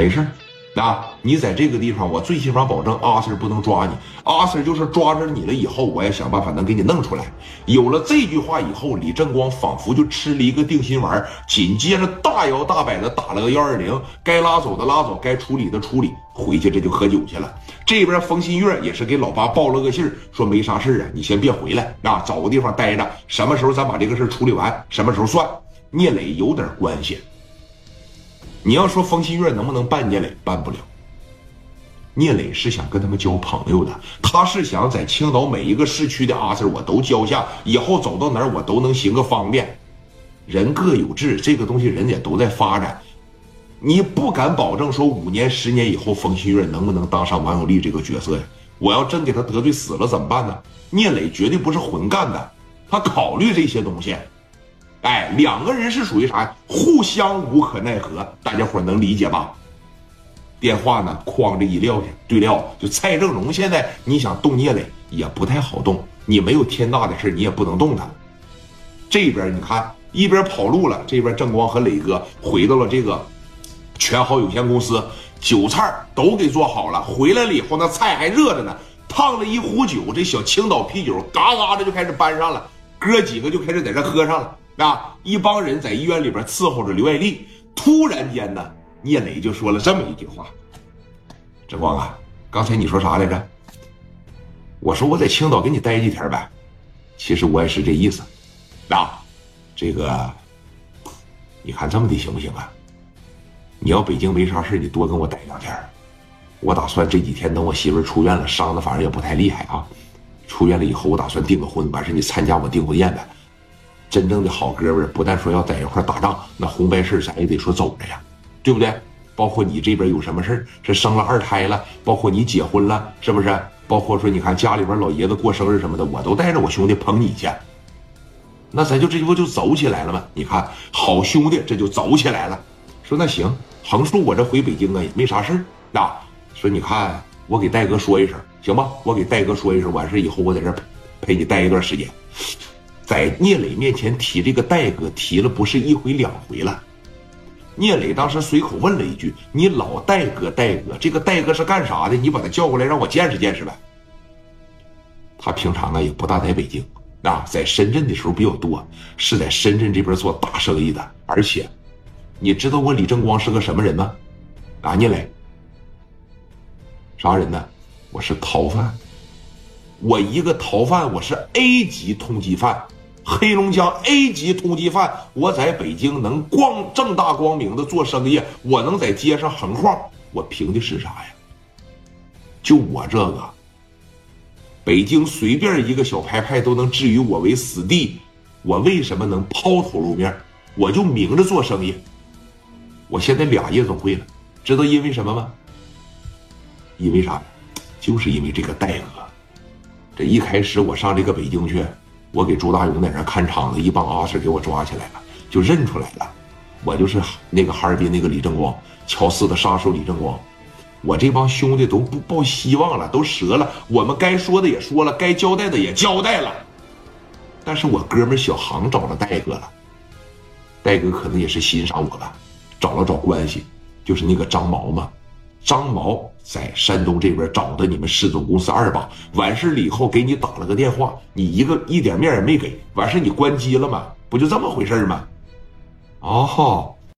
没事儿啊，你在这个地方，我最起码保证阿 Sir 不能抓你。阿 Sir 就是抓着你了以后，我也想办法能给你弄出来。有了这句话以后，李正光仿佛就吃了一个定心丸，紧接着大摇大摆的打了个幺二零，该拉走的拉走，该处理的处理，回去这就喝酒去了。这边冯新月也是给老八报了个信儿说没啥事儿啊，你先别回来啊，找个地方待着，什么时候咱把这个事儿处理完，什么时候算。聂磊有点关系。你要说冯新月能不能办聂磊，办不了。聂磊是想跟他们交朋友的，他是想在青岛每一个市区的阿 Sir 我都交下，以后走到哪儿我都能行个方便。人各有志，这个东西人也都在发展，你不敢保证说五年、十年以后冯新月能不能当上王有利这个角色呀？我要真给他得罪死了怎么办呢？聂磊绝对不是混干的，他考虑这些东西。哎，两个人是属于啥呀？互相无可奈何，大家伙能理解吧？电话呢，哐着一撂下。对了，就蔡正荣，现在你想动聂磊也不太好动，你没有天大的事你也不能动他。这边你看，一边跑路了，这边正光和磊哥回到了这个全好有限公司，酒菜都给做好了。回来了以后，那菜还热着呢，烫了一壶酒，这小青岛啤酒嘎嘎的就开始搬上了，哥几个就开始在这喝上了。啊！一帮人在医院里边伺候着刘爱丽，突然间呢，聂磊就说了这么一句话：“志光啊，刚才你说啥来着？我说我在青岛给你待几天呗。其实我也是这意思。啊，这个，你看这么的行不行啊？你要北京没啥事，你多跟我待两天。我打算这几天等我媳妇出院了，伤的反正也不太厉害啊。出院了以后，我打算订个婚，完事你参加我订婚宴呗。”真正的好哥们儿，不但说要在一块打仗，那红白事咱也得说走着呀，对不对？包括你这边有什么事是生了二胎了，包括你结婚了，是不是？包括说你看家里边老爷子过生日什么的，我都带着我兄弟捧你去。那咱就这不就走起来了吗？你看，好兄弟这就走起来了。说那行，横竖我这回北京啊也没啥事啊。说你看，我给戴哥说一声，行吧？我给戴哥说一声，完事以后我在这陪你待一段时间。在聂磊面前提这个戴哥，提了不是一回两回了。聂磊当时随口问了一句：“你老戴哥，戴哥，这个戴哥是干啥的？你把他叫过来，让我见识见识呗。”他平常啊也不大在北京啊，在深圳的时候比较多，是在深圳这边做大生意的。而且，你知道我李正光是个什么人吗？啊，聂磊，啥人呢？我是逃犯，我一个逃犯，我是 A 级通缉犯。黑龙江 A 级通缉犯，我在北京能光正大光明的做生意，我能在街上横晃，我凭的是啥呀？就我这个，北京随便一个小牌派都能置于我为死地，我为什么能抛头露面？我就明着做生意。我现在俩夜总会了，知道因为什么吗？因为啥？就是因为这个戴哥。这一开始我上这个北京去。我给朱大勇在那看场子，一帮阿 Sir 给我抓起来了，就认出来了，我就是那个哈尔滨那个李正光，乔四的杀手李正光。我这帮兄弟都不抱希望了，都折了。我们该说的也说了，该交代的也交代了。但是我哥们小航找了戴哥了，戴哥可能也是欣赏我吧，找了找关系，就是那个张毛嘛。张毛在山东这边找的你们市总公司二把，完事了以后给你打了个电话，你一个一点面也没给，完事你关机了吗？不就这么回事吗？哦，